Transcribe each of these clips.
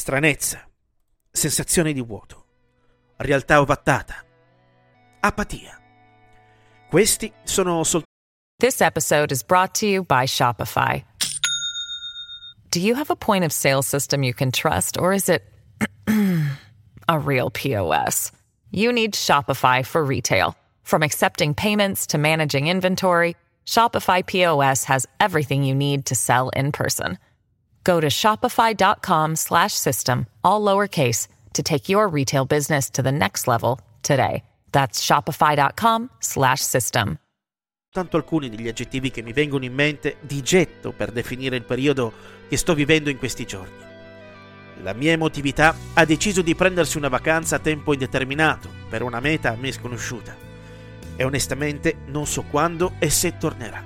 Stranezza, sensazione di vuoto, realtà ovattata, apatia. Questi sono soltanto This episode is brought to you by Shopify. Do you have a point of sale system you can trust, or is it a real POS? You need Shopify for retail. From accepting payments to managing inventory, Shopify POS has everything you need to sell in person. Go to shopify.com slash system, all lowercase, to take your retail business to the next level today. That's shopify.com slash system. soltanto alcuni degli aggettivi che mi vengono in mente di getto per definire il periodo che sto vivendo in questi giorni. La mia emotività ha deciso di prendersi una vacanza a tempo indeterminato per una meta a me sconosciuta e onestamente non so quando e se tornerà.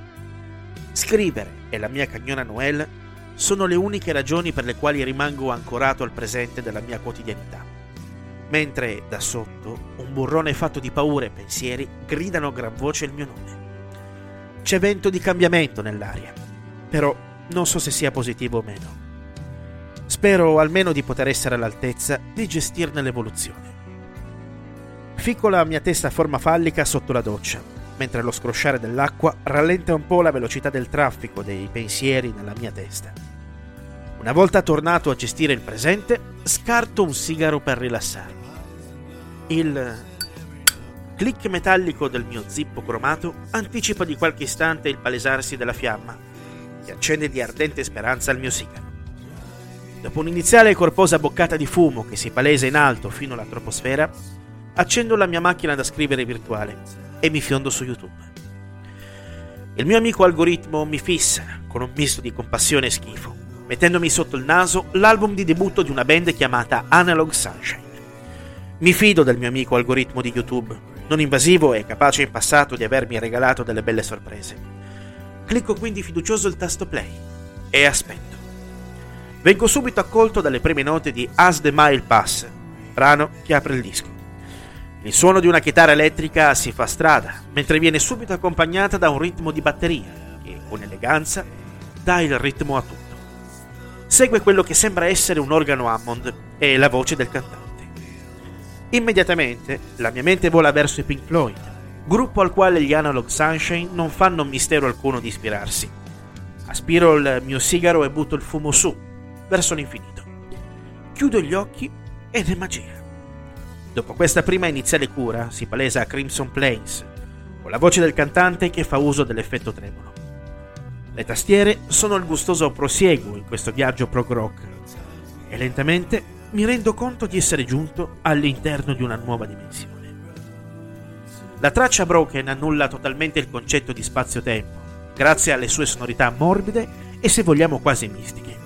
Scrivere e la mia cagnona Noel sono le uniche ragioni per le quali rimango ancorato al presente della mia quotidianità. Mentre da sotto un burrone fatto di paure e pensieri gridano a gran voce il mio nome. C'è vento di cambiamento nell'aria, però non so se sia positivo o meno. Spero almeno di poter essere all'altezza di gestirne l'evoluzione. Ficco la mia testa a forma fallica sotto la doccia, mentre lo scrosciare dell'acqua rallenta un po' la velocità del traffico dei pensieri nella mia testa. Una volta tornato a gestire il presente, scarto un sigaro per rilassarmi. Il click metallico del mio zippo cromato anticipa di qualche istante il palesarsi della fiamma, che accende di ardente speranza il mio sigaro. Dopo un'iniziale e corposa boccata di fumo che si palesa in alto fino alla troposfera, accendo la mia macchina da scrivere virtuale e mi fiondo su YouTube. Il mio amico algoritmo mi fissa con un misto di compassione e schifo, mettendomi sotto il naso l'album di debutto di una band chiamata Analog Sunshine. Mi fido del mio amico algoritmo di YouTube, non invasivo e capace in passato di avermi regalato delle belle sorprese. Clicco quindi fiducioso il tasto play e aspetto. Vengo subito accolto dalle prime note di As the Mile Pass, brano che apre il disco. Il suono di una chitarra elettrica si fa strada, mentre viene subito accompagnata da un ritmo di batteria che, con eleganza, dà il ritmo a tutto. Segue quello che sembra essere un organo Hammond e la voce del cantante. Immediatamente la mia mente vola verso i Pink Floyd, gruppo al quale gli Analog Sunshine non fanno mistero alcuno di ispirarsi. Aspiro il mio sigaro e butto il fumo su, verso l'infinito. Chiudo gli occhi ed è magia. Dopo questa prima iniziale cura si palesa Crimson Plains, con la voce del cantante che fa uso dell'effetto tremolo. Le tastiere sono il gustoso prosieguo in questo viaggio prog rock e lentamente mi rendo conto di essere giunto all'interno di una nuova dimensione. La traccia Broken annulla totalmente il concetto di spazio-tempo, grazie alle sue sonorità morbide e se vogliamo quasi mistiche.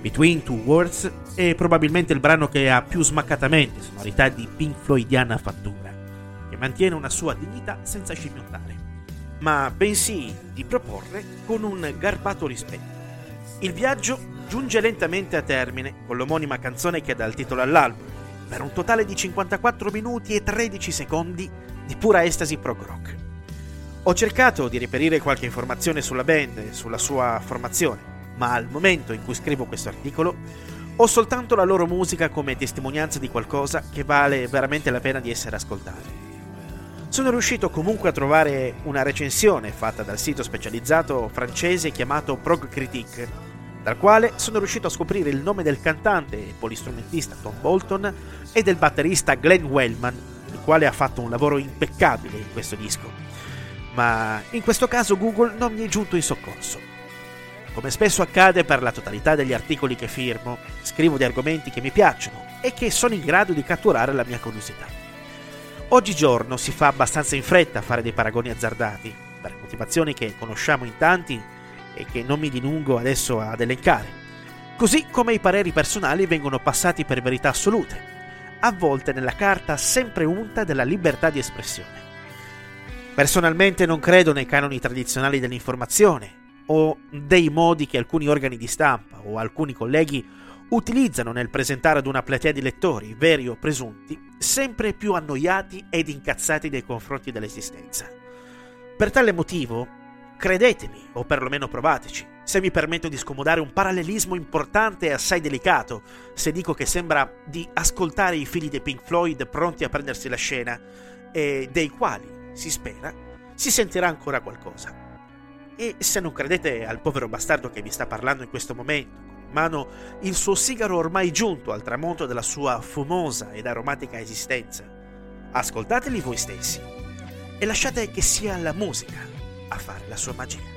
Between Two Words è probabilmente il brano che ha più smaccatamente sonorità di Pink Floydiana fattura, che mantiene una sua dignità senza scimmiottare, ma bensì di proporre con un garbato rispetto. Il viaggio giunge lentamente a termine con l'omonima canzone che dà il titolo all'album, per un totale di 54 minuti e 13 secondi di pura estasi prog rock. Ho cercato di reperire qualche informazione sulla band e sulla sua formazione, ma al momento in cui scrivo questo articolo ho soltanto la loro musica come testimonianza di qualcosa che vale veramente la pena di essere ascoltato. Sono riuscito comunque a trovare una recensione fatta dal sito specializzato francese chiamato Prog Critique dal quale sono riuscito a scoprire il nome del cantante e polistrumentista Tom Bolton e del batterista Glenn Wellman, il quale ha fatto un lavoro impeccabile in questo disco. Ma in questo caso Google non mi è giunto in soccorso. Come spesso accade per la totalità degli articoli che firmo, scrivo di argomenti che mi piacciono e che sono in grado di catturare la mia curiosità. Oggigiorno si fa abbastanza in fretta a fare dei paragoni azzardati, per motivazioni che conosciamo in tanti e che non mi dilungo adesso ad elencare. Così come i pareri personali vengono passati per verità assolute, avvolte nella carta sempre unta della libertà di espressione. Personalmente non credo nei canoni tradizionali dell'informazione o dei modi che alcuni organi di stampa o alcuni colleghi utilizzano nel presentare ad una platea di lettori, veri o presunti, sempre più annoiati ed incazzati nei confronti dell'esistenza. Per tale motivo, credetemi, o perlomeno provateci, se mi permetto di scomodare un parallelismo importante e assai delicato, se dico che sembra di ascoltare i figli dei Pink Floyd pronti a prendersi la scena e dei quali, si spera, si sentirà ancora qualcosa. E se non credete al povero bastardo che vi sta parlando in questo momento, mano il suo sigaro ormai giunto al tramonto della sua fumosa ed aromatica esistenza. Ascoltateli voi stessi e lasciate che sia la musica a fare la sua magia.